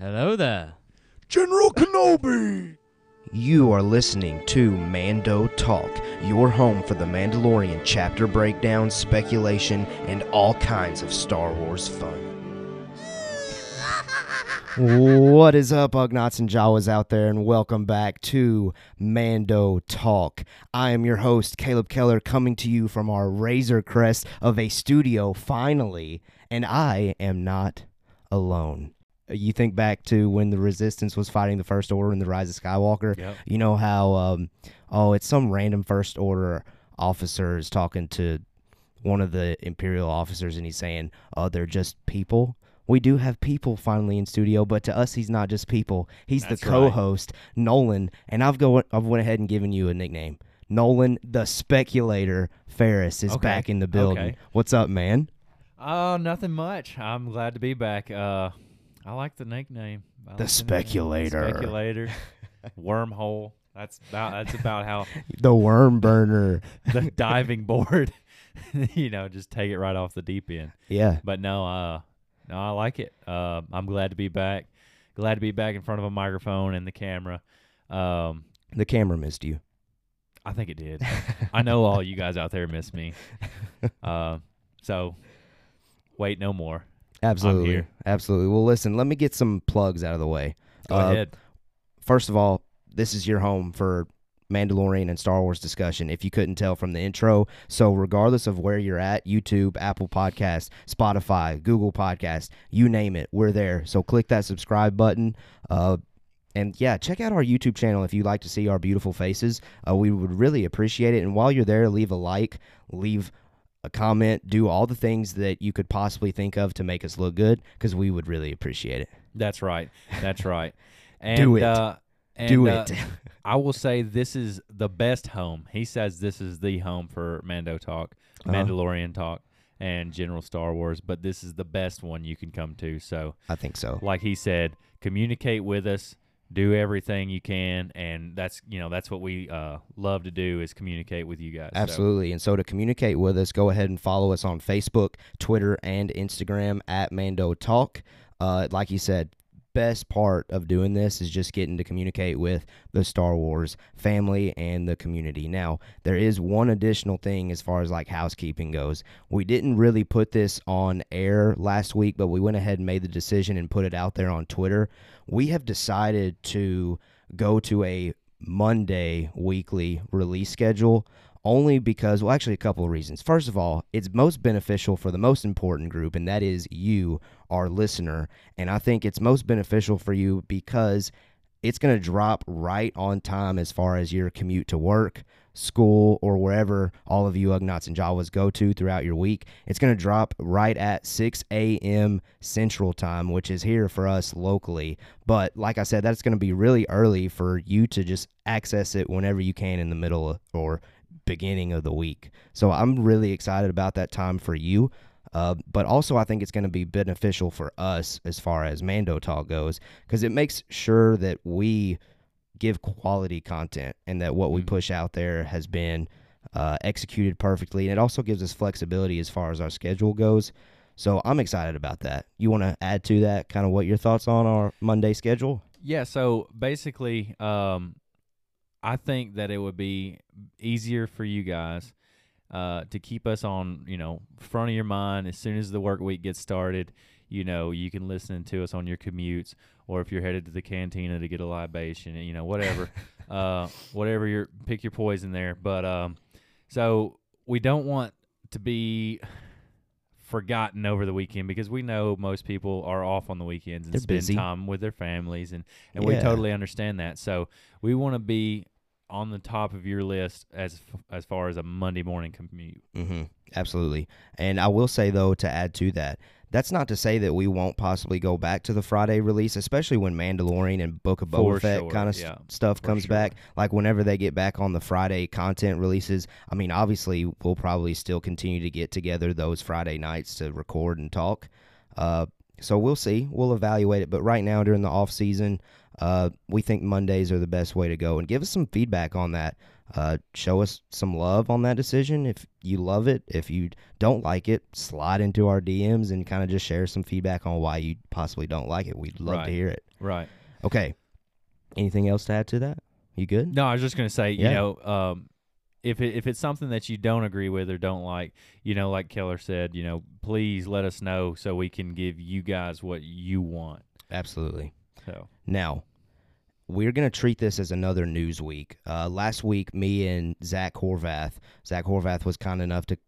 Hello there. General Kenobi! You are listening to Mando Talk, your home for the Mandalorian chapter breakdown, speculation, and all kinds of Star Wars fun. What is up, Ugnaughts and Jawas out there, and welcome back to Mando Talk. I am your host, Caleb Keller, coming to you from our Razor Crest of a studio, finally, and I am not alone. You think back to when the Resistance was fighting the First Order in the Rise of Skywalker. Yep. You know how, um, oh, it's some random First Order officer is talking to one of the Imperial officers, and he's saying, "Oh, they're just people." We do have people finally in studio, but to us, he's not just people. He's That's the co-host, Nolan, and I've go I've went ahead and given you a nickname. Nolan, the speculator Ferris is Okay. back in the building. Okay. What's up, man? Oh, nothing much. I'm glad to be back. Uh, I like the nickname. I The speculator. Speculator. Wormhole. That's about. That's about how The worm burner. the diving board. you know, just take it right off the deep end. yeah. But no, uh, no, I like it. Uh, I'm glad to be back. Glad to be back in front of a microphone and the camera. Um, The camera missed you. I think it did. I know all you guys out there miss me. Uh, so wait no more. Absolutely. Absolutely. Well, listen, let me get some plugs out of the way. Go Uh, ahead. First of all, this is your home for Mandalorian and Star Wars discussion, if you couldn't tell from the intro. So, regardless of where you're at YouTube, Apple Podcast, Spotify, Google Podcast, you name it, we're there. So, click that subscribe button. Uh, and yeah, check out our YouTube channel if you'd like to see our beautiful faces. Uh, we would really appreciate it. And while you're there, leave a like, leave a comment, do all the things that you could possibly think of to make us look good because we would really appreciate it. That's right. That's right. And, Do it. Uh, and, do uh, it. I will say this is the best home. He says this is the home for Mando Talk, Uh-huh. Mandalorian Talk, and General Star Wars. But this is the best one you can come to. So, I think so. like he said, communicate with us. Do everything you can, and that's you know that's what we uh, love to do is communicate with you guys. So, Absolutely. And so to communicate with us, go ahead and follow us on Facebook, Twitter, and Instagram at Mando Talk. Uh, like you said, best part of doing this is just getting to communicate with the Star Wars family and the community. Now, there is one additional thing as far as like housekeeping goes. We didn't really put this on air last week, but we went ahead and made the decision and put it out there on Twitter. We have decided to go to a Monday weekly release schedule only because, well, actually, a couple of reasons. First of all, it's most beneficial for the most important group, and that is you, our listener. And I think it's most beneficial for you because it's going to drop right on time as far as your commute to work, school, or wherever all of you Ugnaughts and Jawas go to throughout your week. It's going to drop right at 6 a.m. Central Time, which is here for us locally. But like I said, that's going to be really early for you to just access it whenever you can in the middle of, or beginning of the week. So I'm really excited about that time for you. Uh, but also, I think it's going to be beneficial for us as far as Mando Talk goes because it makes sure that we give quality content and that what we Mhm. push out there has been uh, executed perfectly. And it also gives us flexibility as far as our schedule goes. So I'm excited about that. You want to add to that kind of what your thoughts on our Monday schedule? Yeah, so basically, um, I think that it would be easier for you guys uh, to keep us on, you know, front of your mind as soon as the work week gets started. You know, you can listen to us on your commutes, or if you're headed to the cantina to get a libation, you know, whatever, uh, whatever your pick your poison there. But um, so we don't want to be forgotten over the weekend because we know most people are off on the weekends and They're spend busy. time with their families and and we Yeah. totally understand that. So we want to be on the top of your list as f- as far as a Monday morning commute. Mm-hmm. Absolutely. And I will say, though, to add to that, that's not to say that we won't possibly go back to the Friday release, especially when Mandalorian and Book of Boba For Fett sure, kind of yeah, stuff for comes sure. back. Like whenever they get back on the Friday content releases, I mean, obviously, we'll probably still continue to get together those Friday nights to record and talk. Uh, so we'll see. We'll evaluate it. But right now, during the off season, Uh, we think Mondays are the best way to go, and give us some feedback on that. Uh, show us some love on that decision. If you love it, if you don't like it, slide into our DMs and kind of just share some feedback on why you possibly don't like it. We'd love Right. to hear it. Right. Okay. Anything else to add to that? You good? No, I was just gonna say, you know, um, if it, if it's something that you don't agree with or don't like, you know, like Keller said, you know, please let us know so we can give you guys what you want. Absolutely. So Now, we're going to treat this as another news week. Uh, last week, me and Zach Horvath, Zach Horvath was kind enough to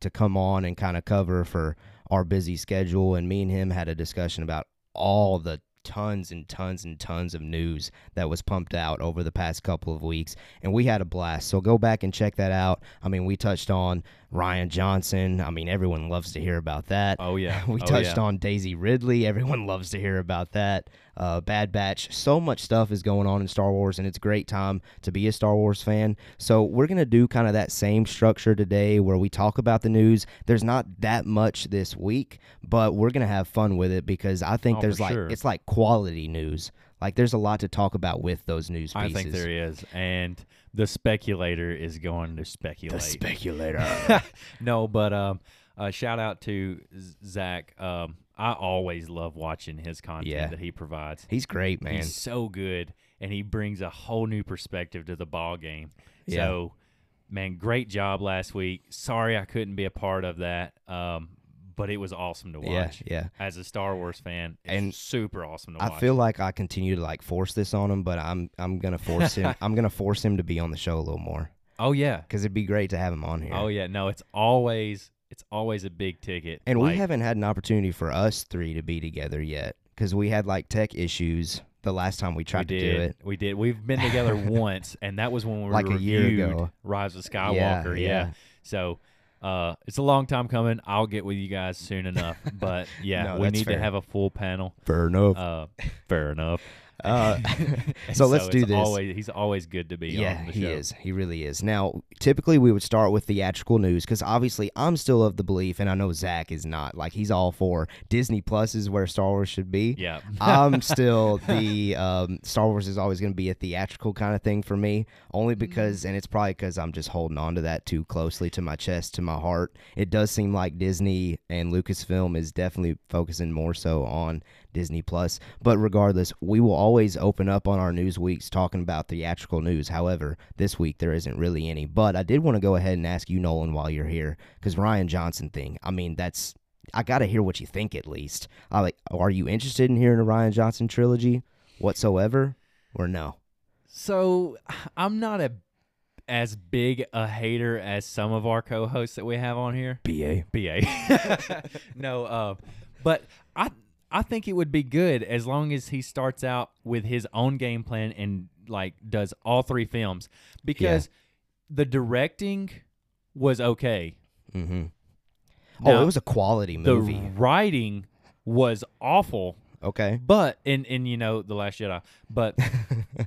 to come on and kind of cover for our busy schedule, and me and him had a discussion about all the tons and tons and tons of news that was pumped out over the past couple of weeks, and we had a blast. So go back and check that out. I mean, we touched on Rian Johnson. I mean, everyone loves to hear about that. oh yeah, we Oh, touched yeah. on Daisy Ridley. Everyone loves to hear about that. Uh, Bad Batch. So much stuff is going on in Star Wars, and it's a great time to be a Star Wars fan. So we're gonna do kind of that same structure today, where we talk about the news. There's not that much this week, but we're gonna have fun with it because I think Oh, there's like sure. it's like quality news. Like there's a lot to talk about with those news I think there is, and the speculator is going to speculate. the speculator. no, but um, uh, shout out to Zach. Um, I always love watching his content Yeah. that he provides. He's great, man. He's so good, and he brings a whole new perspective to the ball game. Yeah. So, man, great job last week. Sorry I couldn't be a part of that, um, but it was awesome to watch. yeah. As a Star Wars fan, it's And super awesome to I feel like I continue to like force this on him, but I'm I'm gonna force him. I'm gonna force him to be on the show a little more oh yeah, because it'd be great to have him on here. oh yeah. No, it's always it's always a big ticket, and Like, we haven't had an opportunity for us three to be together yet because we had like tech issues the last time we We tried to do it. We did. We've been together once, and that was when we were Like a year ago. Rise of Skywalker. yeah. yeah. So uh, it's a long time coming. I'll get with you guys soon enough. But yeah, No, we need fair. to have a full panel. Fair enough. Uh, fair enough. Uh, And so let's do this. Always, he's always good to be yeah, on the he is. He really is. Now, typically we would start with theatrical news because obviously I'm still of the belief, and I know Zach is not. Like he's all for Disney Plus is where Star Wars should be. Yeah. I'm still the um, Star Wars is always going to be a theatrical kind of thing for me, only because, and it's probably because I'm just holding on to that too closely to my chest, to my heart. It does seem like Disney and Lucasfilm is definitely focusing more so on Disney Plus. But regardless, we will always open up on our news weeks talking about theatrical news. However, this week there isn't really any. But I did want to go ahead and ask you, Nolan, while you're here, because Rian Johnson thing. I mean, that's I got to hear what you think at least. I like, are you interested in hearing a Rian Johnson trilogy whatsoever, or no? So I'm not a as big a hater as some of our co-hosts that we have on here. BA. BA. no, uh, but I I think it would be good as long as he starts out with his own game plan and like does all three films because the directing was okay. Mm-hmm. oh, it was a quality movie. The writing was awful, okay. but in in you know the Last Jedi, but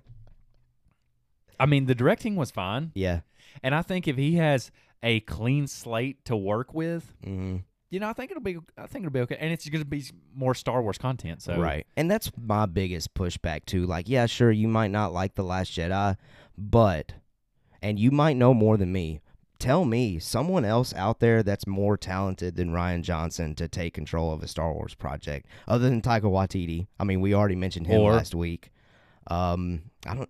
I mean the directing was fine, Yeah. and I think if he has a clean slate to work with, Mm-hmm. You know, I think it'll be I think it'll be okay, and it's going to be more Star Wars content. So Right. And that's my biggest pushback too. Like, yeah, sure, you might not like The Last Jedi, but and you might know more than me. Tell me someone else out there that's more talented than Rian Johnson to take control of a Star Wars project, other than Taika Waititi. I mean, we already mentioned him Or- last week. Um, I don't.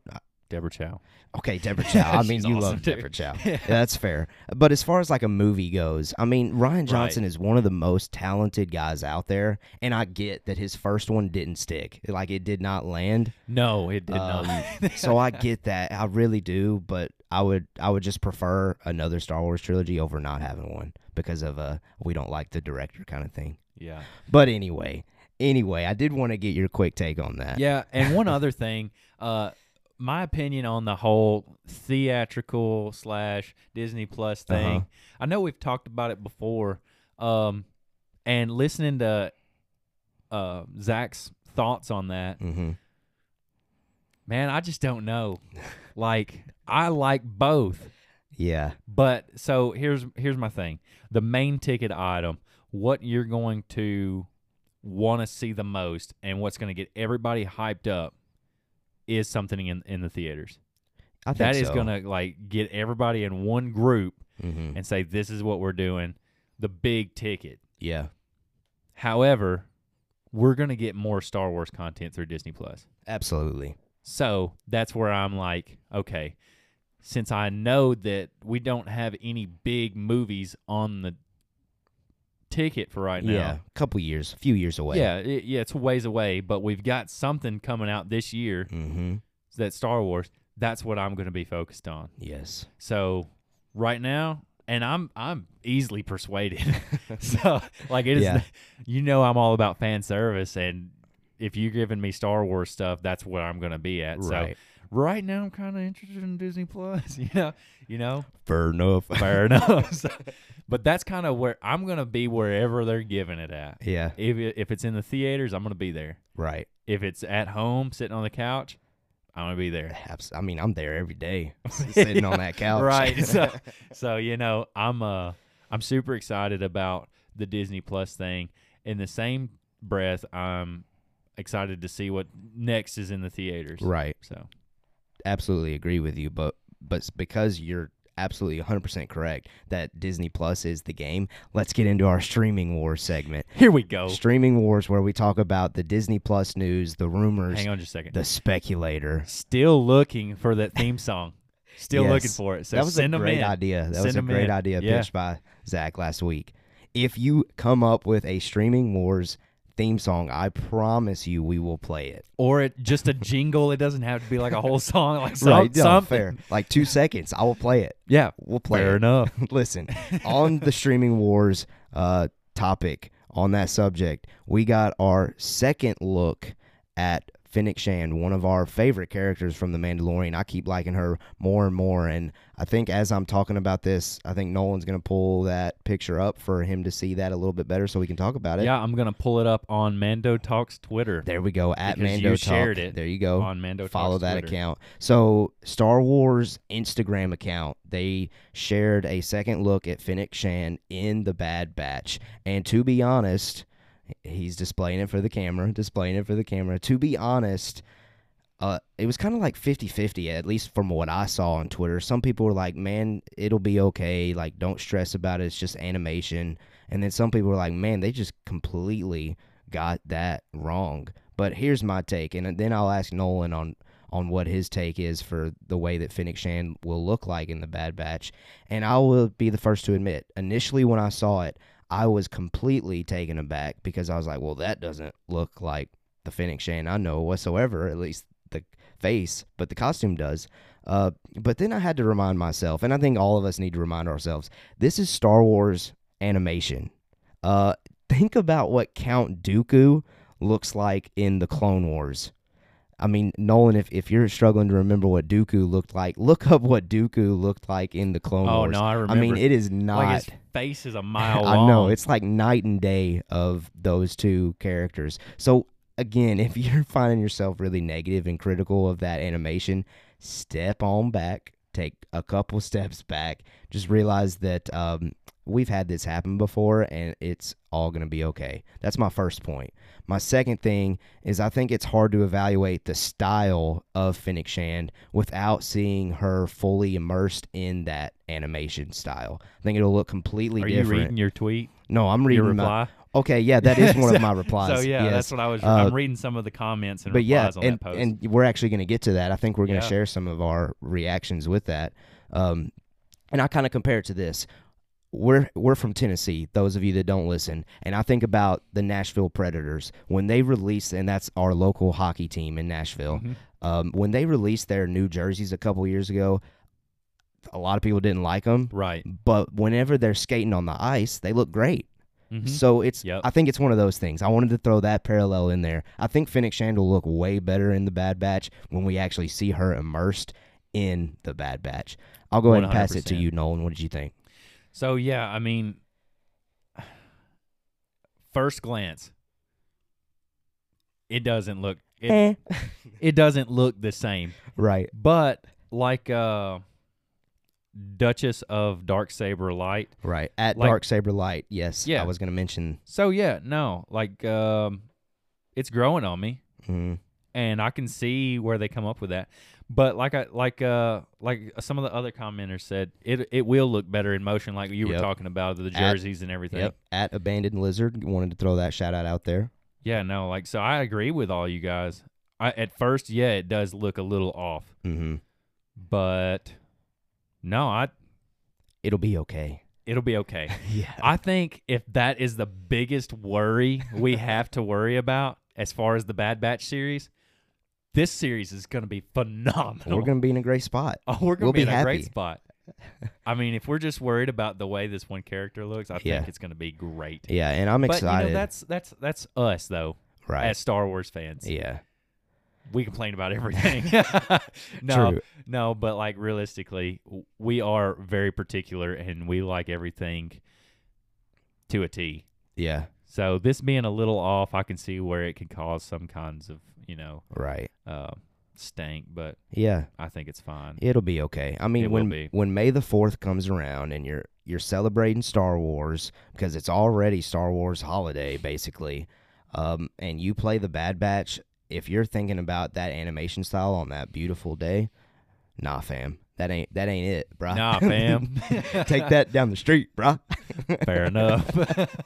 Deborah Chow. Okay, Deborah Chow. I mean, She's you awesome, love. Deborah Chow. Yeah, that's fair. But as far as like a movie goes, I mean, Rian Johnson is one of the most talented guys out there, and I get that his first one didn't stick. Like it did not land. No, it did Um, not. so I get that. I really do, but I would I would just prefer another Star Wars trilogy over not having one because of uh we don't like the director kind of thing. yeah, But anyway, anyway, I did want to get your quick take on that. yeah. And one other thing, uh, my opinion on the whole theatrical slash Disney Plus thing. Uh-huh. I know we've talked about it before, um, and listening to uh, Zach's thoughts on that, Mm-hmm. man, I just don't know. like, I like both. Yeah. But so here's here's my thing. The main ticket item, what you're going to want to see the most and what's going to get everybody hyped up is something in in the theaters. I think That is so. gonna like get everybody in one group Mhm. and say this is what we're doing, the big ticket. Yeah, However, we're gonna get more Star Wars content through Disney Plus. absolutely. So that's where I'm like, okay, since I know that we don't have any big movies on the ticket for right now. Yeah, a couple years, a few years away. Yeah, it, yeah, it's a ways away, but we've got something coming out this year Mm-hmm. that's Star Wars. That's what I'm going to be focused on. Yes. So right now, and I'm I'm easily persuaded. so like it is, Yeah. you know, I'm all about fan service, and if you're giving me Star Wars stuff, that's where I'm going to be at. So Right. right now, I'm kind of interested in Disney Plus. You know, you know, Fair enough. fair enough. So- but that's kind of where I'm going to be wherever they're giving it at. yeah. If it, if it's in the theaters, I'm going to be there. Right. If it's at home, sitting on the couch, I'm going to be there. Abs- I mean, I'm there every day, sitting on that couch. Right. So, so you know, I'm uh, I'm super excited about the Disney Plus thing. In the same breath, I'm excited to see what next is in the theaters. right. So, Absolutely agree with you, but but because you're absolutely 100% correct that Disney Plus is the game, let's get into our streaming wars segment. here we go. Streaming wars, where we talk about the Disney Plus news, the rumors, Hang on just a second. the speculator. Still looking for that theme song. Still Yes. looking for it. So that was a great in. idea. That Send was a great in. idea Yeah. pitched by Zach last week. If you come up with a streaming wars theme song, I promise you we will play it. Or it just a jingle. It doesn't have to be like a whole song. Like some, right? No, something. fair. Like two seconds, I will play it. Yeah. We'll play Fair it. enough. Listen, on the streaming wars uh, topic on that subject, we got our second look at Fennec Shand, one of our favorite characters from The Mandalorian. I keep liking her more and more, and I think as I'm talking about this, I think Nolan's gonna pull that picture up for him to see that a little bit better, so we can talk about it. Yeah, I'm gonna pull it up on Mando Talks Twitter. There we go at Because Mando you Talk. shared it There you go. on Mando follow Talks that Twitter. account. So Star Wars Instagram account, they shared a second look at Fennec Shand in the Bad Batch. And to be honest, he's displaying it for the camera, displaying it for the camera. To be honest, uh, it was kind of like 50-50, at least from what I saw on Twitter. Some people were like, man, it'll be okay. Like, don't stress about it. It's just animation. And then some people were like, man, they just completely got that wrong. But here's my take, and then I'll ask Nolan on on what his take is for the way that Phoenix Shan will look like in the Bad Batch. And I will be the first to admit, initially when I saw it, I was completely taken aback because I was like, well, that doesn't look like the Phoenix Shan I know whatsoever, at least the face, but the costume does. Uh, but then I had to remind myself, and I think all of us need to remind ourselves, this is Star Wars animation. Uh, think about what Count Dooku looks like in the Clone Wars. I mean, Nolan, if, if you're struggling to remember what Dooku looked like, look up what Dooku looked like in the Clone Oh Wars. no, I remember. I mean, it is not. like his face is a mile I know it's like night and day of those two characters. So again, if you're finding yourself really negative and critical of that animation, step on back, take a couple steps back, just realize that um, we've had this happen before, and it's all gonna be okay. That's my first point. My second thing is I think it's hard to evaluate the style of Fennec Shand without seeing her fully immersed in that animation style. I think it'll look completely different. Are you reading your tweet? No, I'm reading your my- reply. Okay, yeah, that is one So- of my replies. So yeah, yes. that's what I was. Uh, I'm reading some of the comments and but yeah, replies on and, that post. and we're actually going to get to that. I think we're going to Yeah. share some of our reactions with that. Um, and I kind of compare it to this. We're we're from Tennessee. Those of you that don't listen, and I think about the Nashville Predators when they released, and that's our local hockey team in Nashville. Mhm. Um, when they released their new jerseys a couple years ago, a lot of people didn't like them. right. But whenever they're skating on the ice, they look great. Mhm. So it's Yep. I think it's one of those things. I wanted to throw that parallel in there. I think Phoenix Shand will look way better in the Bad Batch when we actually see her immersed in the Bad Batch. I'll go ahead and pass it to you, Nolan. What did you think? So yeah, I mean, first glance, it doesn't look it, Eh. it doesn't look the same. Right. But like uh Duchess of Dark Saber Light. Right. At Like- Dark Saber Light. Yes. Yeah. I was going to mention. So yeah, no, like um it's growing on me. Mm, and I can see where they come up with that. But like I like uh like some of the other commenters said, it it will look better in motion, like you were talking about the jerseys and everything. Yep. At Abandoned Lizard, wanted to throw that shout out out there. Yeah, no, like so I agree with all you guys. I, at first, yeah, it does look a little off, Mm-hmm. but no, I It'll be okay. it'll be okay. Yeah. I think if that is the biggest worry we have to worry about as far as the Bad Batch series, this series is going to be phenomenal. We're gonna be in a great spot. oh, we're going we'll to be, be in a great spot. I mean, if we're just worried about the way this one character looks, I Yeah. think it's going to be great. Yeah, and I'm excited. but you know, that's that's that's us though, right. as Star Wars fans. yeah. we complain about everything. no, True. no, but like realistically, we are very particular and we like everything to a T. Yeah. So this being a little off, I can see where it could cause some kinds of you know Right. uh, stank, but Yeah. I think it's fine. It'll be okay. I mean, It will when be. when May the Fourth comes around and you're you're celebrating Star Wars because it's already Star Wars holiday basically, um, and you play the Bad Batch. If you're thinking about that animation style on that beautiful day, nah, fam, that ain't that ain't it, bruh. Nah, fam. Take that down the street, bruh. Fair enough.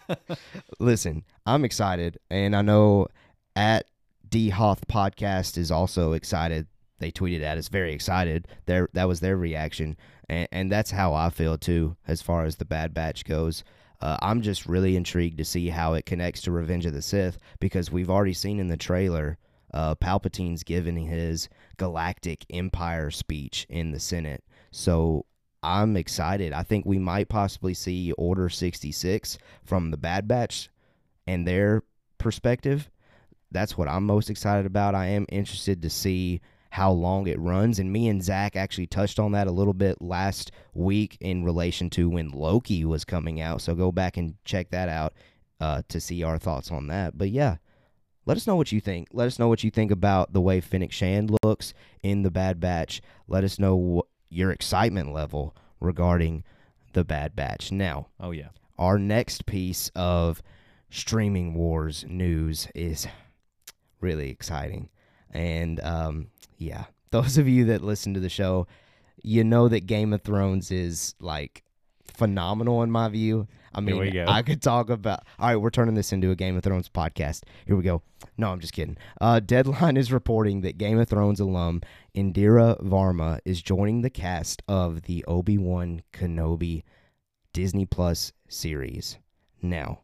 Listen, I'm excited, and I know at D Hoth podcast is also excited. They tweeted at us, very excited. Their that was their reaction, and, and that's how I feel too, as far as the Bad Batch goes. Uh, I'm just really intrigued to see how it connects to Revenge of the Sith because we've already seen in the trailer uh, Palpatine's giving his Galactic Empire speech in the Senate. So I'm excited. I think we might possibly see Order 66 from the Bad Batch and their perspective. That's what I'm most excited about. I am interested to see how long it runs. And me and Zach actually touched on that a little bit last week in relation to when Loki was coming out. So go back and check that out uh, to see our thoughts on that. But yeah, let us know what you think. Let us know what you think about the way Fennec Shand looks in the Bad Batch. Let us know wh- your excitement level regarding the Bad Batch. Now, oh yeah. our next piece of streaming wars news is really exciting. And um, yeah, those of you that listen to the show, you know that Game of Thrones is like phenomenal in my view. I mean. I could talk about. All right, we're turning this into a Game of Thrones podcast. Here we go. No, I'm just kidding. Uh, Deadline is reporting that Game of Thrones alum Indira Varma is joining the cast of the Obi Wan Kenobi Disney Plus series. Now,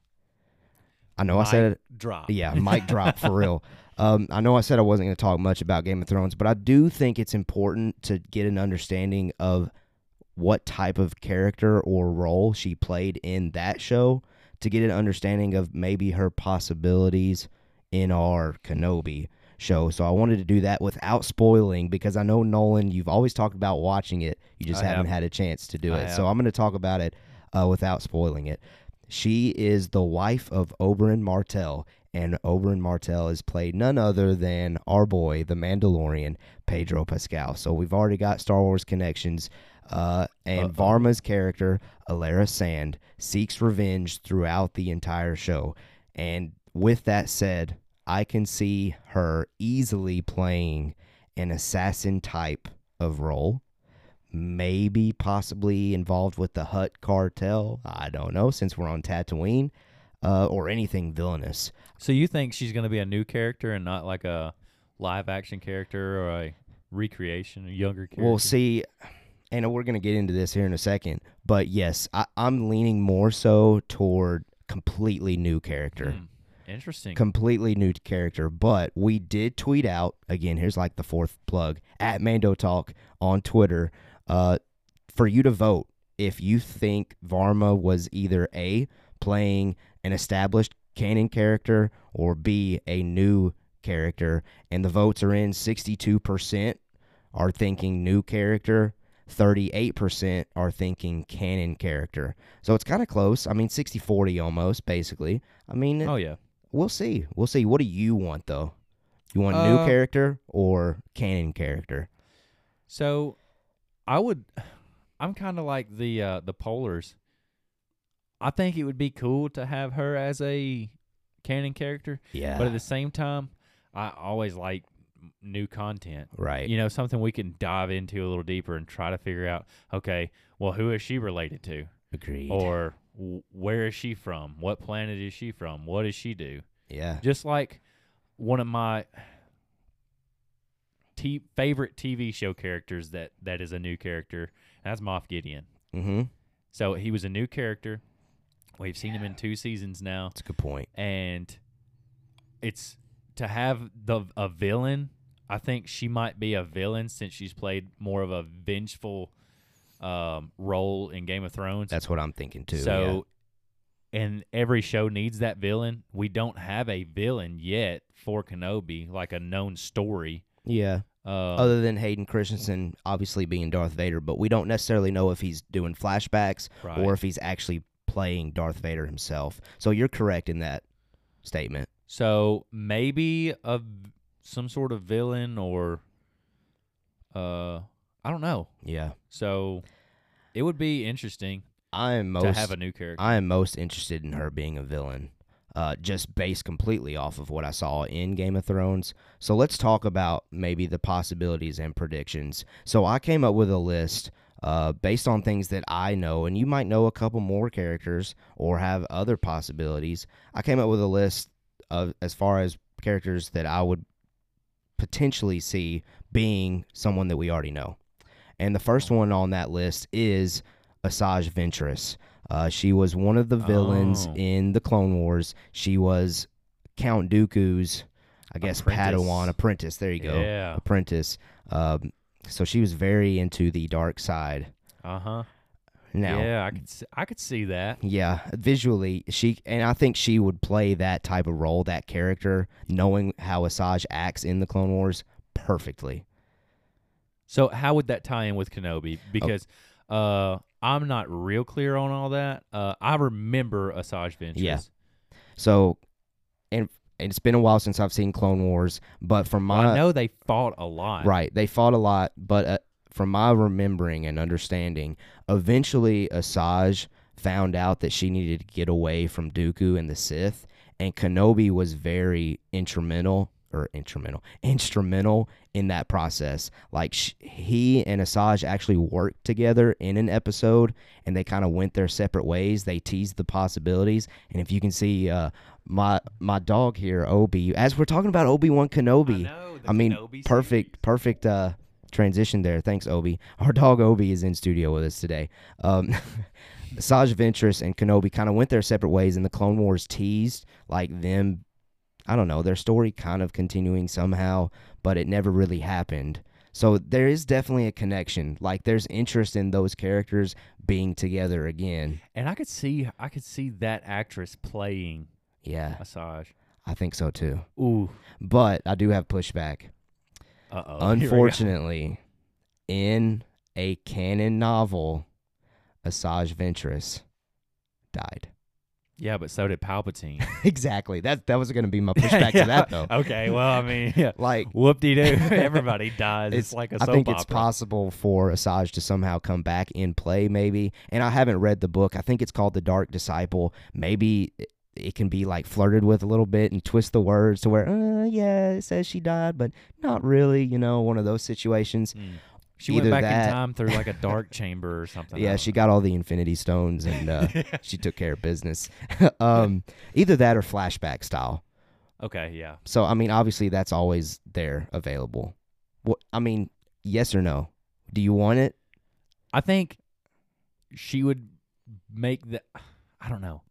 I know I said it. drop. Yeah, mic drop for real. Um, I know I said I wasn't going to talk much about Game of Thrones, but I do think it's important to get an understanding of what type of character or role she played in that show to get an understanding of maybe her possibilities in our Kenobi show. So I wanted to do that without spoiling because I know Nolan, you've always talked about watching it. You just I haven't have. had a chance to do I it. have. So I'm going to talk about it uh, without spoiling it. She is the wife of Oberyn Martell, and Oberyn Martell is played none other than our boy, the Mandalorian, Pedro Pascal. So we've already got Star Wars connections. Uh, and Uh-oh. Varma's character, Ellaria Sand, seeks revenge throughout the entire show. And with that said, I can see her easily playing an assassin type of role. Maybe possibly involved with the Hutt cartel. I don't know, since we're on Tatooine. Uh, or anything villainous. So you think she's going to be a new character and not like a live action character or a recreation, a younger character? Well, see, and we're going to get into this here in a second, but yes, I, I'm leaning more so toward completely new character. Hmm, Interesting. Completely new character, but we did tweet out again. Here's like the fourth plug at Mando Talk on Twitter uh, for you to vote if you think Varma was either A, playing an established canon character, or B, a new character. And the votes are in 62% are thinking new character, 38% are thinking canon character. So it's kind of close. I mean, 60 40 almost, basically. I mean, oh yeah. we'll see. We'll see. What do you want, though? You want new Uh, character or canon character? So I would I'm kind of like the uh the polars. I think it would be cool to have her as a canon character, Yeah. but at the same time, I always like new content. Right. You know, something we can dive into a little deeper and try to figure out. Okay, well, who is she related to, Agreed. or where is she from? What planet is she from? What does she do? yeah. Just like one of my t- favorite TV show characters that that is a new character. And that's Moff Gideon. Mm-hmm. So he was a new character. We've seen him in two seasons now, That's a good point. and it's to have the a villain. I think she might be a villain since she's played more of a vengeful um, role in Game of Thrones. That's what I'm thinking too. So, and every show needs that villain. We don't have a villain yet for Kenobi, like a known story. yeah. Uh. Other than Hayden Christensen obviously being Darth Vader, but we don't necessarily know if he's doing flashbacks right. or if he's actually playing Darth Vader himself. So you're correct in that statement. so maybe a some sort of villain or uh, I don't know. Yeah. So it would be interesting I am most to have a new character. I am most interested in her being a villain, uh, just based completely off of what I saw in Game of Thrones. So let's talk about maybe the possibilities and predictions. So I came up with a list uh, based on things that I know, and you might know a couple more characters or have other possibilities. I came up with a list of as far as characters that I would potentially see being someone that we already know. And the first one on that list is Asajj Ventress. Uh, she was one of the villains Oh. in the Clone Wars. She was Count Dooku's, I guess, Apprentice. Padawan apprentice. There you go, Yeah. apprentice. Um, so she was very into the dark side. Uh huh. Now, Yeah, I could see, I could see that. yeah, visually, she and I think she would play that type of role, that character, knowing how Asajj acts in the Clone Wars perfectly. So how would that tie in with Kenobi? Because uh, I'm not real clear on all that. Uh, I remember Asajj Ventress. Yeah. So, and it's been a while since I've seen Clone Wars, but from Well, my I know they fought a lot. right, they fought a lot, but uh, from my remembering and understanding, eventually Asajj found out that she needed to get away from Dooku and the Sith, and Kenobi was very instrumental or instrumental instrumental in that process. Like sh- he and Asajj actually worked together in an episode, and they kind of went their separate ways. They teased the possibilities, and if you can see uh, my my dog here, Obi, as we're talking about Obi Wan Kenobi, know, the I mean, Kenobi perfect, perfect uh, transition there. Thanks, Obi. Our dog Obi is in studio with us today. Um, Asajj Ventress and Kenobi kind of went their separate ways, and the Clone Wars teased like them. I don't know their story kind of continuing somehow, but it never really happened. So there is definitely a connection. Like there's interest in those characters being together again. And I could see I could see that actress playing Yeah, Asajj. I think so too. Ooh. But I do have pushback. Uh oh. Unfortunately, in a canon novel, Asajj Ventress died. Yeah, but so did Palpatine. exactly. That that was going to be my pushback to that though. Okay, well, I mean, yeah. Like Whoop de doo. Everybody dies. It's, It's- like a soap I think opera. it's possible for Asajj to somehow come back in play, maybe. And I haven't read the book. I think it's called The Dark Disciple. Maybe it, can be like flirted with a little bit and twist the words to where, uh, yeah, it says she died, but not really. You know, one of those situations. Mm. She Either went back that- in time through like a dark chamber or something. Yeah, she got all the Infinity Stones and uh, she took care of business. um, either that or flashback style. Okay, yeah. So I mean, obviously that's always there available. What I mean, yes or no? Do you want it? I think she would make the. I don't know.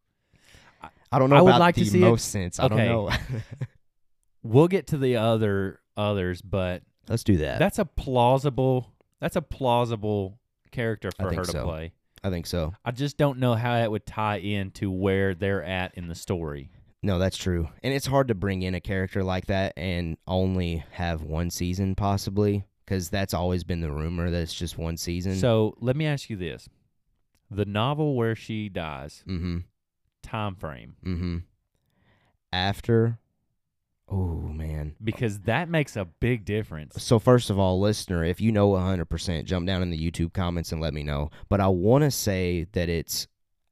I don't know I would like the to see it- most sense. I Okay. don't know. We'll get to the other others, but Let's do that. that's a plausible. That's a plausible character I for think her to so. play. I think so. I just don't know how that would tie in to where they're at in the story. No, that's true. And it's hard to bring in a character like that and only have one season possibly because that's always been the rumor that it's just one season. So let me ask you this: the novel where she dies, mm-hmm. Time frame, Mm-hmm. After, oh man. because that makes a big difference. So first of all, listener, if you know 100%, jump down in the YouTube comments and let me know. But I want to say that it's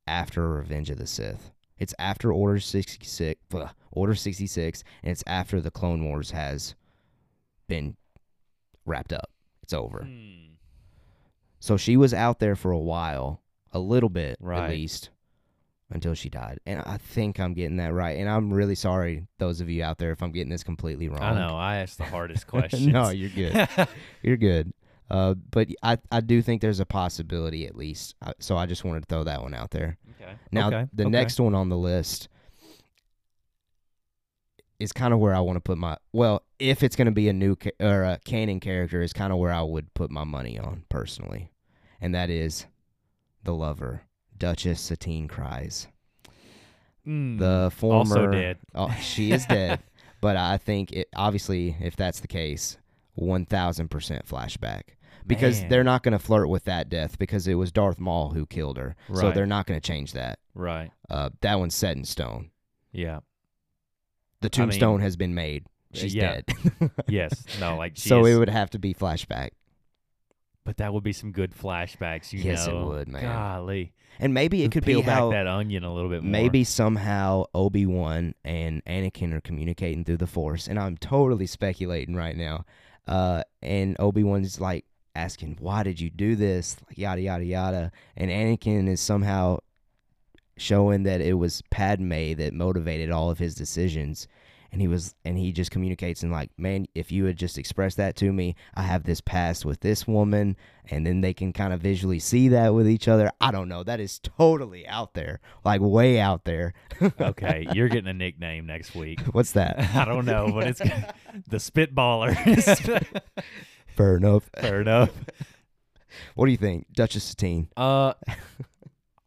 after Revenge of the Sith. It's after Order 66, ugh, Order 66, and it's after the Clone Wars has been wrapped up. It's over. Hmm. So she was out there for a while, a little bit Right. at least, until she died. And I think I'm getting that right. And I'm really sorry, those of you out there, if I'm getting this completely wrong. I know. I asked the hardest questions. no, you're good. You're good. Uh, but I, I do think there's a possibility at least. So I just wanted to throw that one out there. okay. Now, okay. the okay. next one on the list is kind of where I want to put my. Well, if it's going to be a new ca- or a canon character, is kind of where I would put my money on personally, and that is the lover, Duchess Satine Kryze. Mm. The former. also dead. Oh, she is dead. but I think it obviously, if that's the case, one thousand percent flashback. Because Man. they're not going to flirt with that death because it was Darth Maul who killed her. So they're not going to change that. Right. Uh, that one's set in stone. Yeah. The I mean- tombstone has been made. Uh, She's yeah. dead. Yes. No. Like. She so is- it would have to be flashback. But that would be some good flashbacks. You Yes, it would, man. Golly. And maybe it could Peel be back how that onion a little bit more. maybe somehow Obi Wan and Anakin are communicating through the Force, and I'm totally speculating right now. Uh, and Obi Wan's like asking, "Why did you do this?" Like yada yada yada, and Anakin is somehow showing that it was Padme that motivated all of his decisions. And he was, and he just communicates and like, man, if you had just expressed that to me, I have this past with this woman, and then they can kind of visually see that with each other. I don't know. That is totally out there, like way out there. okay, you're getting a nickname next week. What's that? I don't know, but it's the Spitballer. Fair enough. Fair enough. What do you think, Duchess Satine? Uh,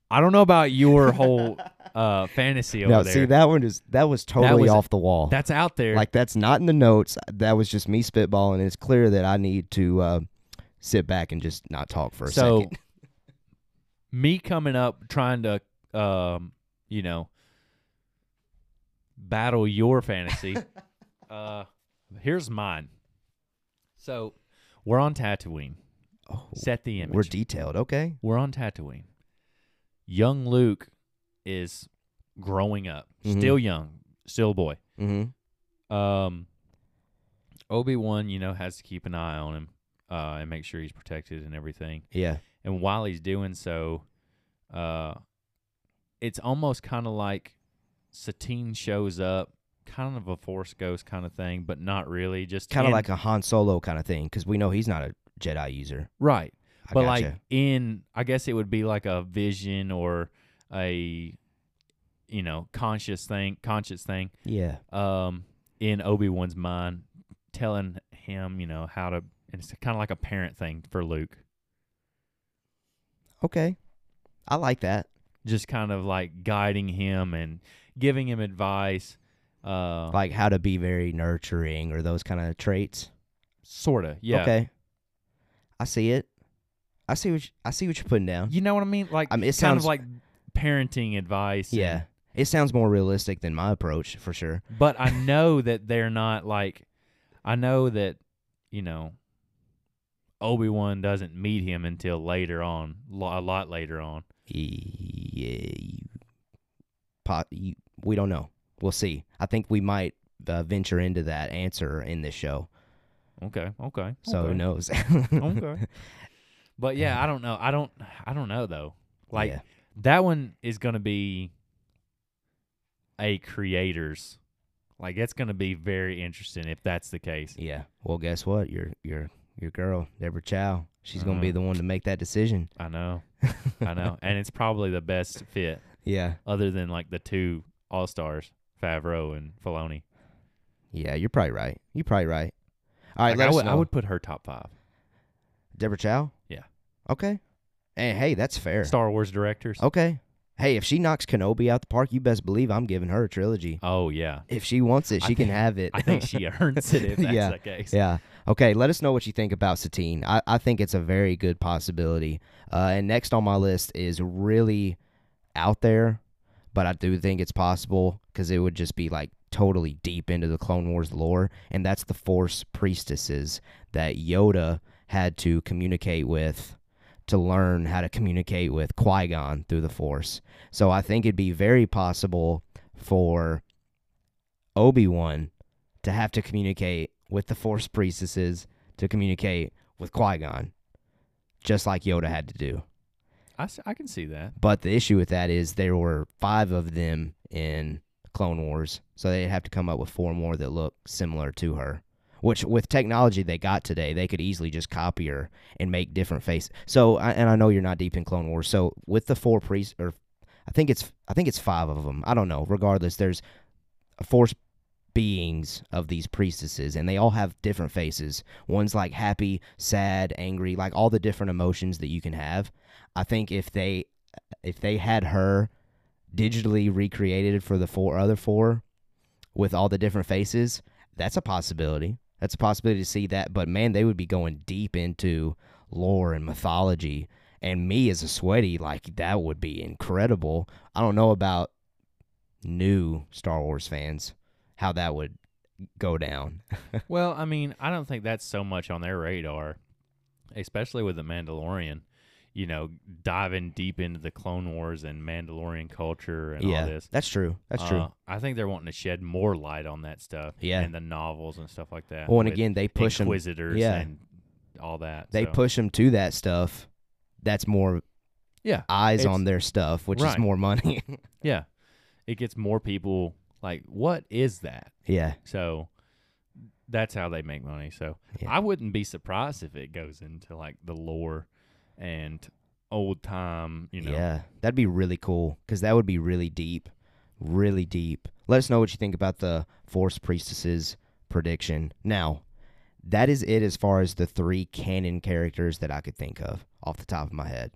I don't know about your whole uh fantasy over No, there. see that one is that was totally was- off the wall. That's out there. like that's not in the notes. That was just me spitballing. It's clear that I need to uh, sit back and just not talk for a so second. me coming up trying to um you know battle your fantasy uh here's mine so we're on tatooine Oh, set the image we're detailed. Okay. we're on tatooine young luke is growing up Mhm. still young still a boy Mm-hmm. um obi-wan you know has to keep an eye on him uh and make sure he's protected and everything Yeah. and while he's doing so, uh, it's almost kind of like Satine shows up, kind of a Force Ghost kind of thing, but not really. Just Kind of like a Han Solo kind of thing, because we know he's not a Jedi user. right, I but gotcha. like in, I guess it would be like a vision or a, you know, conscious thing, conscious thing, yeah. um, in Obi Wan's mind, telling him, you know, how to. And it's kind of like a parent thing for Luke. Okay. I like that. just kind of like guiding him and giving him advice. Uh, Like how to be very nurturing or those kind of traits. sort of, yeah. Okay. I see it. I see what you, I see what you're putting down. You know what I mean? Like I mean, it kind of sounds- like parenting advice. and- Yeah. It sounds more realistic than my approach for sure. but I know that they're not like. I know that you know. Obi Wan doesn't meet him until later on, a lot later on. Yeah, pot, we don't know. We'll see. I think we might uh, venture into that answer in this show. Okay, okay. So okay. who knows? okay. But yeah, I don't know. I don't. I don't know though. Like Yeah. That one is going to be a creator's. Like it's going to be very interesting if that's the case. Yeah. Well, guess what? Your your your girl, Deborah Chow. She's gonna be Uh-huh. the one to make that decision. I know. I know. And it's probably the best fit Yeah. other than like the two all stars, Favreau and Filoni. Yeah. You're probably right. You're probably right. All right. Like, let I us would, I would put her top five. Deborah Chow. Yeah. Okay. And hey, that's fair. Star Wars directors. Okay. Hey, if she knocks Kenobi out the park, you best believe I'm giving her a trilogy. Oh yeah. If she wants it, I she can have it. I think she earns it if that's Yeah. the case. Yeah. Okay. Let us know what you think about Satine. I, I think it's a very good possibility. Uh, and next on my list is really out there, but I do think it's possible because it would just be like totally deep into the Clone Wars lore. And that's the Force priestesses that Yoda had to communicate with to learn how to communicate with Qui Gon through the Force. So I think it'd be very possible for Obi Wan to have to communicate with the Force priestesses to communicate with Qui Gon, just like Yoda had to do. I, I can see that. But the issue with that is there were five of them in Clone Wars, so they'd have to come up with four more that look similar to her. Which, with technology they got today, they could easily just copy her and make different faces. So, and I know you're not deep in Clone Wars, so with the four priests, or I think it's I think it's five of them. I don't know. Regardless, there's four beings of these priestesses, and they all have different faces. One's like happy, sad, angry, like all the different emotions that you can have. I think if they if they had her digitally recreated for the four other four with all the different faces, that's a possibility. That's a possibility to see that. But man, they would be going deep into lore and mythology. And me as a sweaty, like that would be incredible. I don't know about new Star Wars fans, how that would go down. well, I mean, I don't think that's so much on their radar, especially with the Mandalorian. You know, diving deep into the Clone Wars and Mandalorian culture and yeah, all this. that's true. That's true. Uh, I think they're wanting to shed more light on that stuff. Yeah. and the novels and stuff like that. well, and again, they push them. Yeah. and all that. They so. push them to that stuff. That's more Yeah, eyes on their stuff, which is more money. yeah. It gets more people like, what is that? yeah, So that's how they make money. So Yeah. I wouldn't be surprised if it goes into like the lore and old time, you know. Yeah, that'd be really cool because that would be really deep, really deep. Let us know what you think about the Force Priestesses prediction. Now, that is it as far as the three canon characters that I could think of off the top of my head.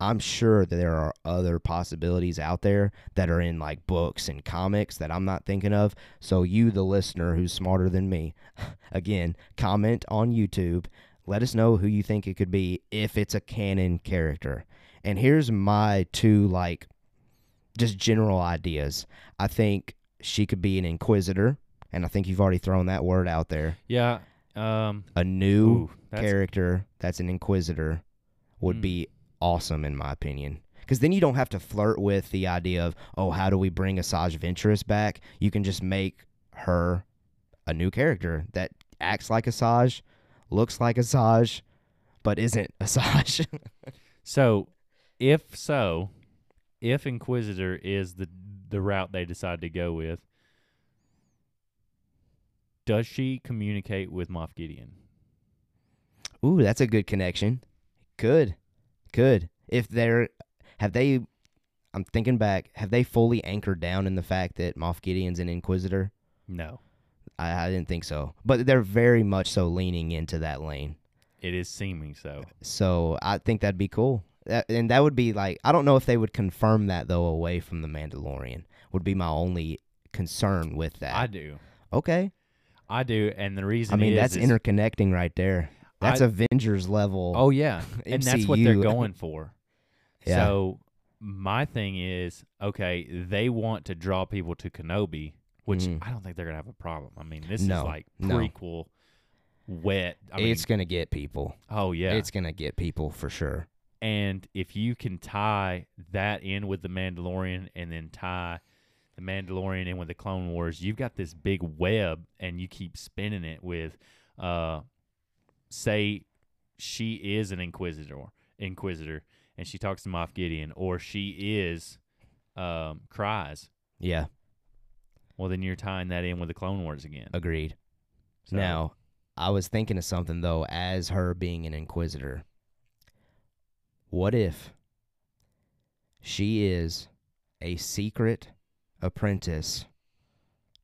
I'm sure that there are other possibilities out there that are in like books and comics that I'm not thinking of. So, you, the listener who's smarter than me, again, comment on YouTube. Let us know who you think it could be if it's a canon character. And here's my two, like, just general ideas. I think she could be an inquisitor, and I think you've already thrown that word out there. Yeah. Um A new ooh, that's character that's an inquisitor would Mm. be awesome in my opinion because then you don't have to flirt with the idea of oh how do we bring asajj ventress back you can just make her a new character that acts like asajj looks like asajj but isn't asajj. So, if so, if Inquisitor is the the route they decide to go with, does she communicate with Moff Gideon? ooh that's a good connection. Good good. If they're have they i'm thinking back have they fully anchored down in the fact that moff gideon's an inquisitor? No, I, I didn't think so. But they're very much so leaning into that lane. it is seeming so. So I think that'd be cool. That, and that would be like I don't know if they would confirm that though away from the Mandalorian. Would be my only concern with that. I do, okay. I do, and the reason I mean is, that's is- interconnecting right there. That's I- Avengers level. Oh yeah, and that's what they're going for. Yeah. So my thing is, okay, they want to draw people to Kenobi, which Mhm. I don't think they're gonna have a problem. I mean, this No, is like no. prequel, wet. I mean, it's gonna get people. oh yeah, It's gonna get people for sure. and if you can tie that in with the Mandalorian, and then tie the Mandalorian in with the Clone Wars, you've got this big web, and you keep spinning it with, uh, say, she is an Inquisitor, Inquisitor, and she talks to Moff Gideon, or she is, um, Kryze. Yeah, Well, then you're tying that in with the Clone Wars again. agreed. So, Now, I was thinking of something though, as her being an inquisitor. What if she is a secret apprentice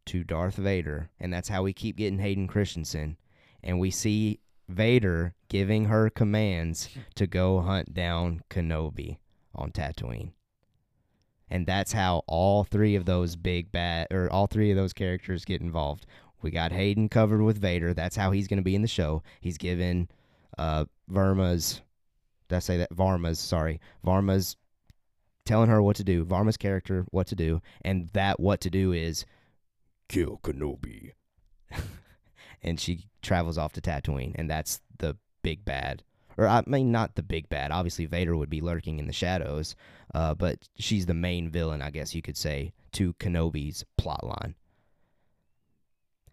to Darth Vader, and that's how we keep getting Hayden Christensen, and we see Vader giving her commands to go hunt down Kenobi on Tatooine. And that's how all three of those big bad or all three of those characters get involved. We got Hayden covered with Vader. That's how he's going to be in the show. He's given uh, Verma's, did I say that? Varma's, sorry. Varma's telling her what to do. Varma's character, what to do. And that what to do is Kill Kenobi. and she travels off to Tatooine, and that's the big bad. Or I mean, not the big bad. Obviously, Vader would be lurking in the shadows, uh, but she's the main villain, I guess you could say, to Kenobi's plotline.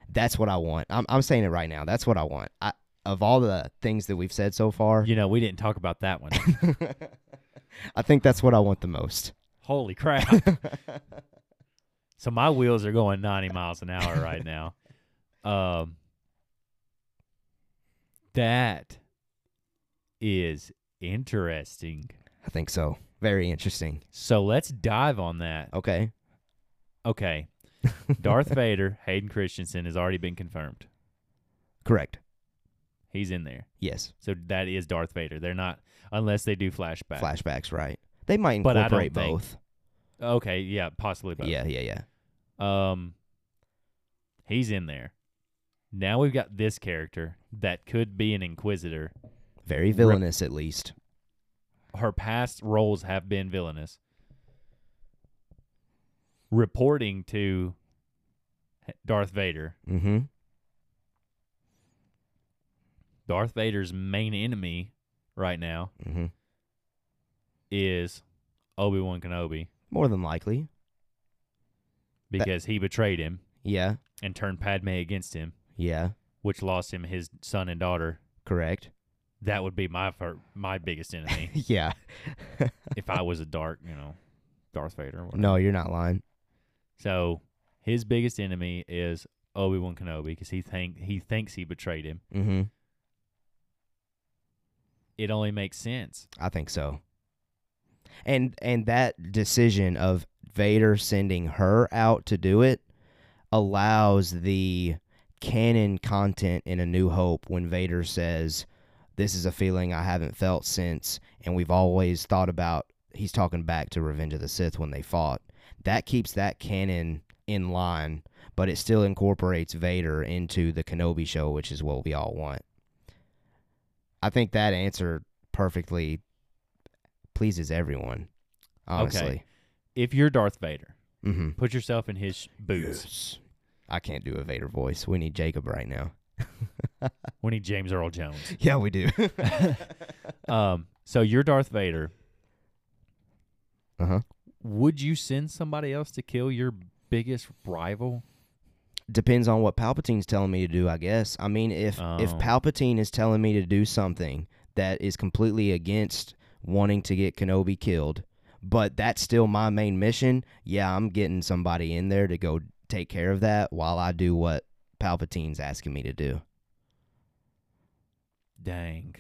That's what I want. I'm I'm saying it right now. That's what I want. I, of all the things that we've said so far, You know, we didn't talk about that one. I think that's what I want the most. Holy crap. so my wheels are going 90 miles an hour right now. Um that is interesting. I think so. Very interesting. So let's dive on that. Okay. Okay. Darth Vader, Hayden Christensen has already been confirmed. Correct. He's in there. Yes. So that is Darth Vader. They're not unless they do flashbacks. Flashbacks, right? They might But I incorporate think- both. Okay, yeah, possibly both. Yeah, yeah, yeah. Um he's in there. Now we've got this character that could be an inquisitor. Very villainous, at least. Her past roles have been villainous. Reporting to Darth Vader. Mm-hmm. Darth Vader's main enemy right now Mm-hmm. is Obi-Wan Kenobi More than likely. because he betrayed him Yeah. and turned Padme against him, Yeah. which lost him his son and daughter. Correct. That would be my fir- my biggest enemy yeah. if I was a dark, you know, Darth Vader. Whatever. no, you're not lying. So his biggest enemy is Obi Wan Kenobi because he think he thinks he betrayed him. Mm-hmm. It only makes sense. I think so. And and that decision of Vader sending her out to do it allows the canon content in A New Hope when Vader says, "This is a feeling I haven't felt since," and we've always thought about. He's talking back to Revenge of the Sith when they fought. That keeps that canon in line, but it still incorporates Vader into the Kenobi show, which is what we all want. I think that answer perfectly pleases everyone. Honestly. If you're Darth Vader, Mm-hmm. put yourself in his boots. Yes. I can't do a Vader voice. We need Jacob right now. We need James Earl Jones. Yeah, we do. Um, so you're Darth Vader. uh huh. Would you send somebody else to kill your biggest rival? Depends on what Palpatine's telling me to do, I guess. I mean, if if Oh. Palpatine is telling me to do something that is completely against wanting to get Kenobi killed, but that's still my main mission, yeah, I'm getting somebody in there to go take care of that while I do what Palpatine's asking me to do. Dang.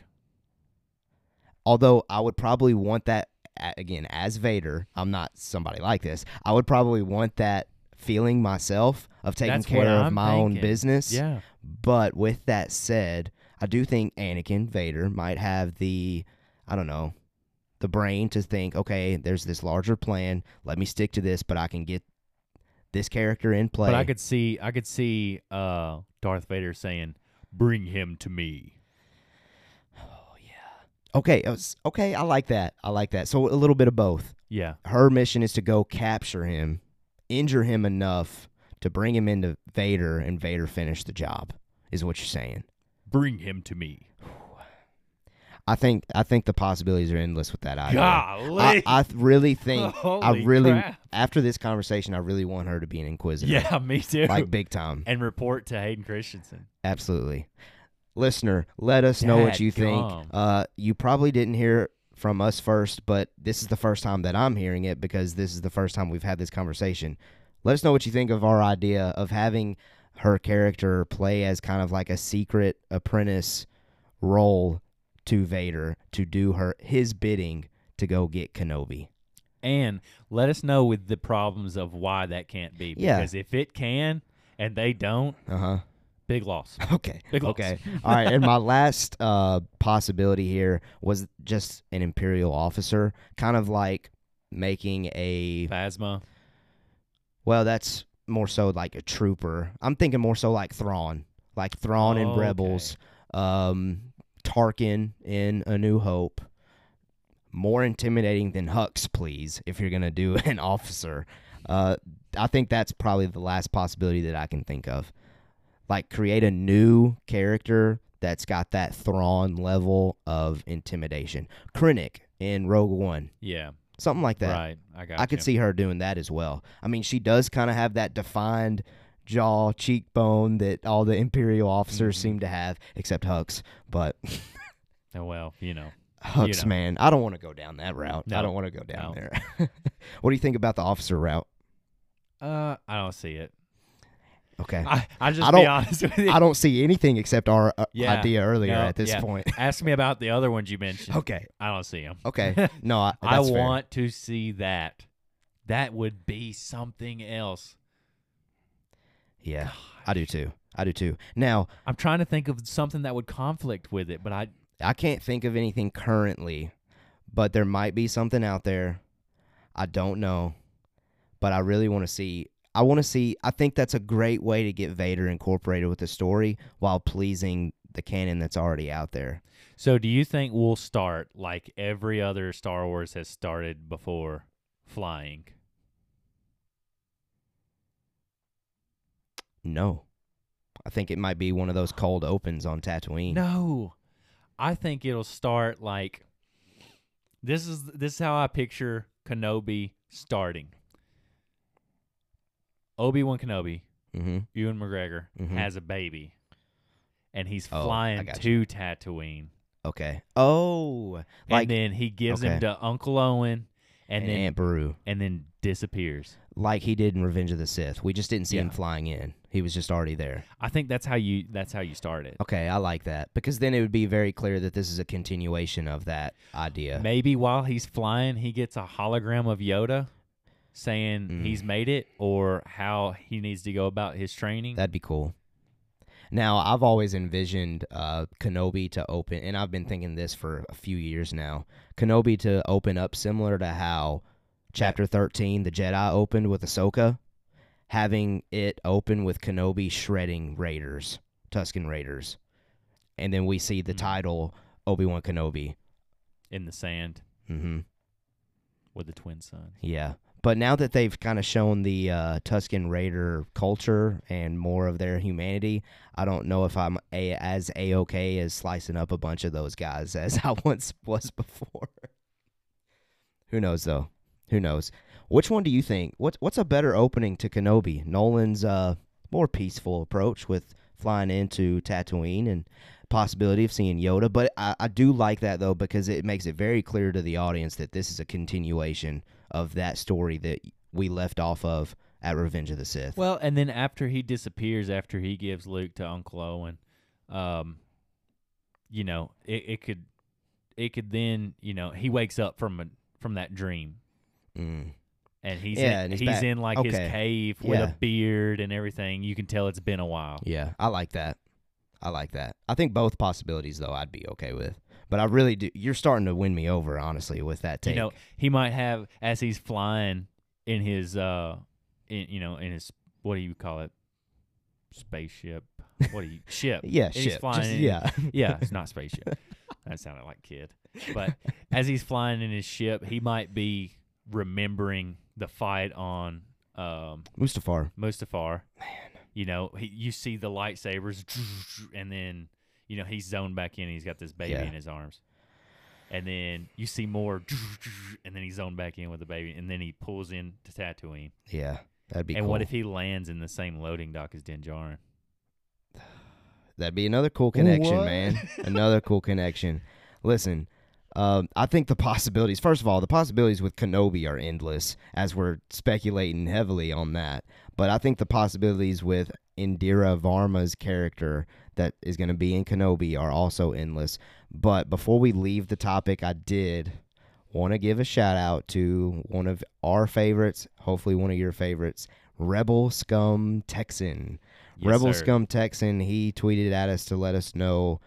although I would probably want that again as Vader. I'm not somebody like this. I would probably want that feeling myself of taking That's care of my own business. Yeah. But with that said, I do think Anakin Vader might have the I don't know the brain to think, okay, there's this larger plan. Let me stick to this, but I can get this character in play. But I could see I could see uh Darth Vader saying, "Bring him to me." Oh yeah. Okay, uh, s- okay, I like that. I like that. So a little bit of both. Yeah. her mission is to go capture him, injure him enough to bring him into Vader, and Vader finish the job. Is what you're saying? Bring him to me. I think I think the possibilities are endless with that idea. I, I really think I really crap. after this conversation I really want her to be an inquisitor. Yeah, me too. Like big time. and report to Hayden Christensen. Absolutely. Listener, let us know what you think. Uh, you probably didn't hear from us first, but this is the first time that I'm hearing it because this is the first time we've had this conversation. Let us know what you think of our idea of having her character play as kind of like a secret apprentice role to Vader to do her his bidding to go get Kenobi. And let us know with the problems of why that can't be. Yeah. Because if it can and they don't, Uh huh. big loss. Okay. Big loss. Okay. All right. And my last uh, possibility here was just an Imperial officer, kind of like making a. Phasma. Well, that's more so like a trooper. I'm thinking more so like Thrawn, like Thrawn in Okay. Rebels, um, Tarkin in A New Hope. More intimidating than Hux, please, if you're gonna do an officer. Uh, I think that's probably the last possibility that I can think of. Like create a new character that's got that Thrawn level of intimidation. Krennic in Rogue One, Yeah. something like that. Right. I got I could you. see her doing that as well. I mean, she does kind of have that defined jaw, cheekbone that all the Imperial officers Mhm. seem to have, except Hux. But Oh, well, you know. Hux, know. man, I don't want to go down that route. I don't want to go down No. there. what do you think about the officer route? Uh, I don't see it. Okay. I I just I be don't- honest with you. I don't see anything except our uh, Yeah. idea earlier No, at this yeah. point. Ask me about the other ones you mentioned. okay. I don't see them. Okay. No, I, I that's fair. want to see that. That would be something else. Yeah, I do too. I do too. Now, I'm trying to think of something that would conflict with it, but I I can't think of anything currently, but there might be something out there. I don't know, but I really want to see. I want to see. I think that's a great way to get Vader incorporated with the story while pleasing the canon that's already out there. So, do you think we'll start like every other Star Wars has started before, flying? No, I think it might be one of those cold opens on Tatooine. No, I think it'll start like this is this is how I picture Kenobi starting. Obi Wan Kenobi, Mm-hmm. Ewan McGregor Mhm. has a baby, and he's Oh, flying to Tatooine, Okay. Oh, like and then he gives him to Uncle Owen, and, and then Aunt Beru, and then disappears. like he did in Revenge of the Sith. We just didn't see him flying in. He was just already there. I think that's how you that's how you start it. Okay, I like that because then it would be very clear that this is a continuation of that idea. Maybe while he's flying, he gets a hologram of Yoda saying Mm. he's made it or how he needs to go about his training. That'd be cool. Now, I've always envisioned uh, Kenobi to open, and I've been thinking this for a few years now. Kenobi to open up similar to how Chapter 13, the Jedi, opened with Ahsoka, having it open with Kenobi shredding Raiders, Tuscan Raiders. And then we see the Mm. title Obi Wan Kenobi. in the sand hmm with the twin suns. Yeah. But now that they've kind of shown the uh, Tuscan Raider culture and more of their humanity, I don't know if I'm a- as a okay as slicing up a bunch of those guys as I once was before. Who knows though? Who knows? Which one do you think? What's what's a better opening to Kenobi? Nolan's uh, more peaceful approach with flying into Tatooine and possibility of seeing Yoda, but I, I do like that though because it makes it very clear to the audience that this is a continuation of that story that we left off of at Revenge of the Sith. Well, and then after he disappears, after he gives Luke to Uncle Owen, um, you know, it, it could, it could then, you know, he wakes up from a from that dream, Mm. and he's Yeah, in, and he's he's in like his cave with Yeah. a beard and everything. You can tell it's been a while. Yeah, I like that. I like that. I think both possibilities though I'd be okay with. But I really do. You're starting to win me over, honestly, with that take. You know, he might have as he's flying in his uh, in you know in his what do you call it, spaceship? What do you ship? yeah, and he's flying Just- in- yeah, yeah, it's not spaceship. that sounded like kid. But as he's flying in his ship, he might be remembering the fight on um, Mustafar. Mustafar. Man, you know, he, you see the lightsabers, and then you know he's zoned back in. He's got this baby Yeah. in his arms, and then you see more, and then he's zoned back in with the baby, and then he pulls in to Tatooine. Yeah, that'd be. and cool. what if he lands in the same loading dock as Din Djarin? That'd be another cool connection, What? man. another cool connection. Listen, um, I think the possibilities. First of all, the possibilities with Kenobi are endless, as we're speculating heavily on that. But I think the possibilities with Indira Varma's character that is going to be in Kenobi are also endless. But before we leave the topic, I did want to give a shout out to one of our favorites, hopefully one of your favorites, Rebel Scum Texan. Yes, Rebel sir. Scum Texan, he tweeted at us to let us know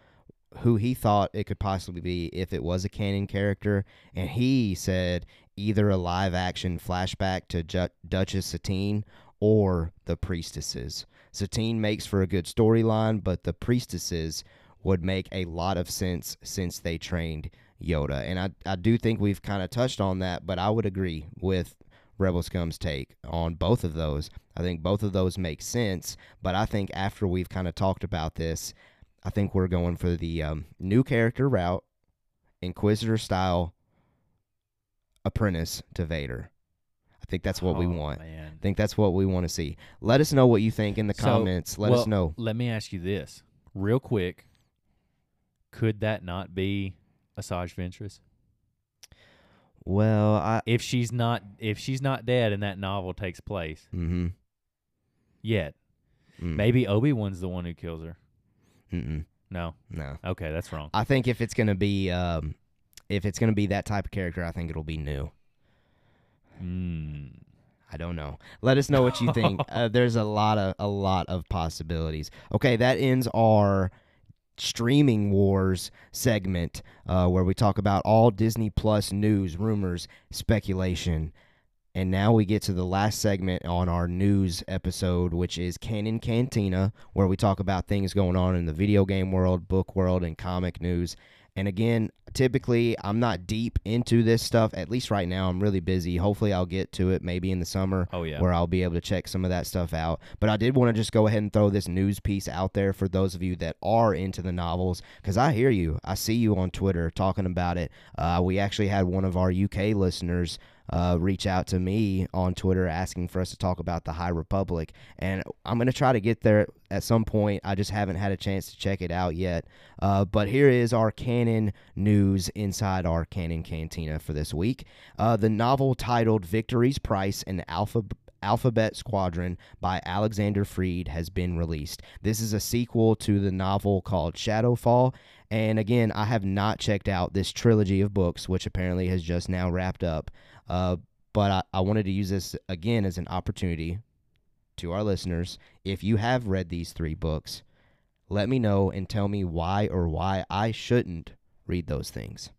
who he thought it could possibly be if it was a canon character. And he said either a live action flashback to Ju- Duchess Satine or the priestesses. Satine makes for a good storyline, but the priestesses would make a lot of sense since they trained Yoda. And I, I do think we've kind of touched on that, but I would agree with Rebel Scum's take on both of those. I think both of those make sense, but I think after we've kind of talked about this, I think we're going for the um, new character route, Inquisitor style apprentice to Vader. I think that's what we Oh, want. Man. I think that's what we want to see. Let us know what you think in the So, comments. Let well, us know. Let me ask you this, real quick. Could that not be Asajj Ventress? Well, I If she's not, if she's not dead, and that novel takes place mm-hmm. yet, Mm. maybe Obi Wan's the one who kills her. Mm-mm. No, No. okay, that's wrong. I think if it's gonna be um, if it's gonna be that type of character, I think it'll be new. Mm. I don't know. Let us know what you think. uh, there's a lot of a lot of possibilities. Okay, that ends our streaming wars segment uh, where we talk about all Disney Plus news, rumors, speculation. And now we get to the last segment on our news episode, which is Canon Cantina, where we talk about things going on in the video game world, book world, and comic news. And again, typically I'm not deep into this stuff. At least right now, I'm really busy. Hopefully, I'll get to it maybe in the summer Oh yeah. where I'll be able to check some of that stuff out. But I did want to just go ahead and throw this news piece out there for those of you that are into the novels, because I hear you. I see you on Twitter talking about it. Uh, we actually had one of our UK listeners. Uh, reach out to me on Twitter asking for us to talk about the High Republic, and I'm gonna try to get there at some point. I just haven't had a chance to check it out yet. Uh, but here is our canon news inside our canon cantina for this week. Uh, the novel titled Victory's Price and Alpha Alphabet Squadron by Alexander Freed has been released. This is a sequel to the novel called Shadowfall. And again, I have not checked out this trilogy of books, which apparently has just now wrapped up. Uh, but I, I wanted to use this again as an opportunity to our listeners. If you have read these three books, let me know and tell me why or why I shouldn't read those things.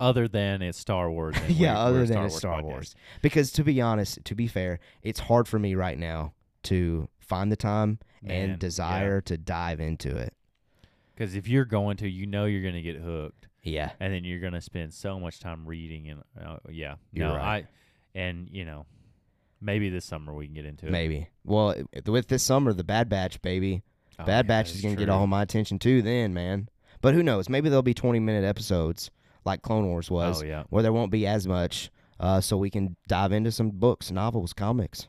Other than it's Star Wars. and yeah, we're- other we're than Star it's Wars Star podcast. Wars. Because to be honest, to be fair, it's hard for me right now to find the time Man, and desire to dive into it. Because if you're going to, you know you're going to get hooked, Yeah. and then you're going to spend so much time reading and uh, yeah, You're no, right. I and you know maybe this summer we can get into it. Maybe. Well, with this summer, the Bad Batch, baby. Oh, Bad yeah, Batch is going to get all my attention too then, man. But who knows? Maybe there'll be 20 minute episodes like Clone Wars was, Oh yeah, where there won't be as much, uh, so we can dive into some books, novels, comics.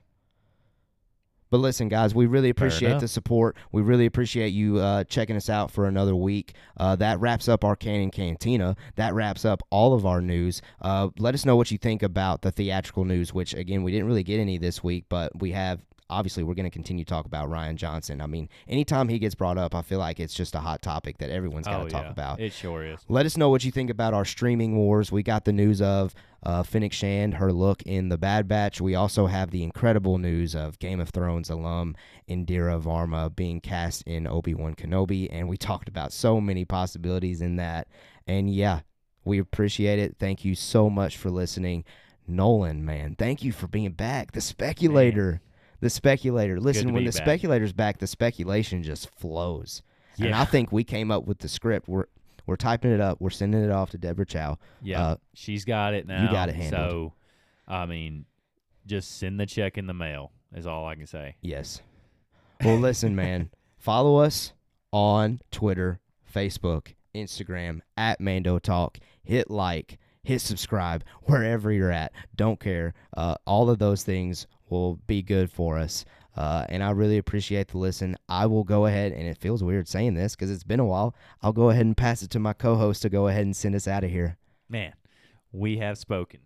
But listen, guys, we really appreciate the support. We really appreciate you uh, checking us out for another week. Uh, that wraps up our Canon Cantina. That wraps up all of our news. Uh, let us know what you think about the theatrical news, which, again, we didn't really get any this week, but we have. Obviously, we're going to continue to talk about Rian Johnson. I mean, anytime he gets brought up, I feel like it's just a hot topic that everyone's got to oh talk yeah, about. it sure is. Let us know what you think about our streaming wars. We got the news of uh, Fennec Shand, her look in The Bad Batch. We also have the incredible news of Game of Thrones alum Indira Varma being cast in Obi Wan Kenobi. And we talked about so many possibilities in that. And yeah, we appreciate it. Thank you so much for listening. Nolan, man, thank you for being back. The speculator. The speculator. Listen, when the back. speculator's back, the speculation just flows. Yeah. And I think we came up with the script. We're we're typing it up. We're sending it off to Deborah Chow. Yeah, uh, she's got it now. You got it handled. So, I mean, just send the check in the mail. Is all I can say. Yes. Well, listen, man. Follow us on Twitter, Facebook, Instagram at Mando Talk. Hit like, hit subscribe wherever you're at. Don't care. Uh, all of those things will be good for us. Uh, and I really appreciate the listen. I will go ahead, and it feels weird saying this because it's been a while. I'll go ahead and pass it to my co host to go ahead and send us out of here. Man, we have spoken.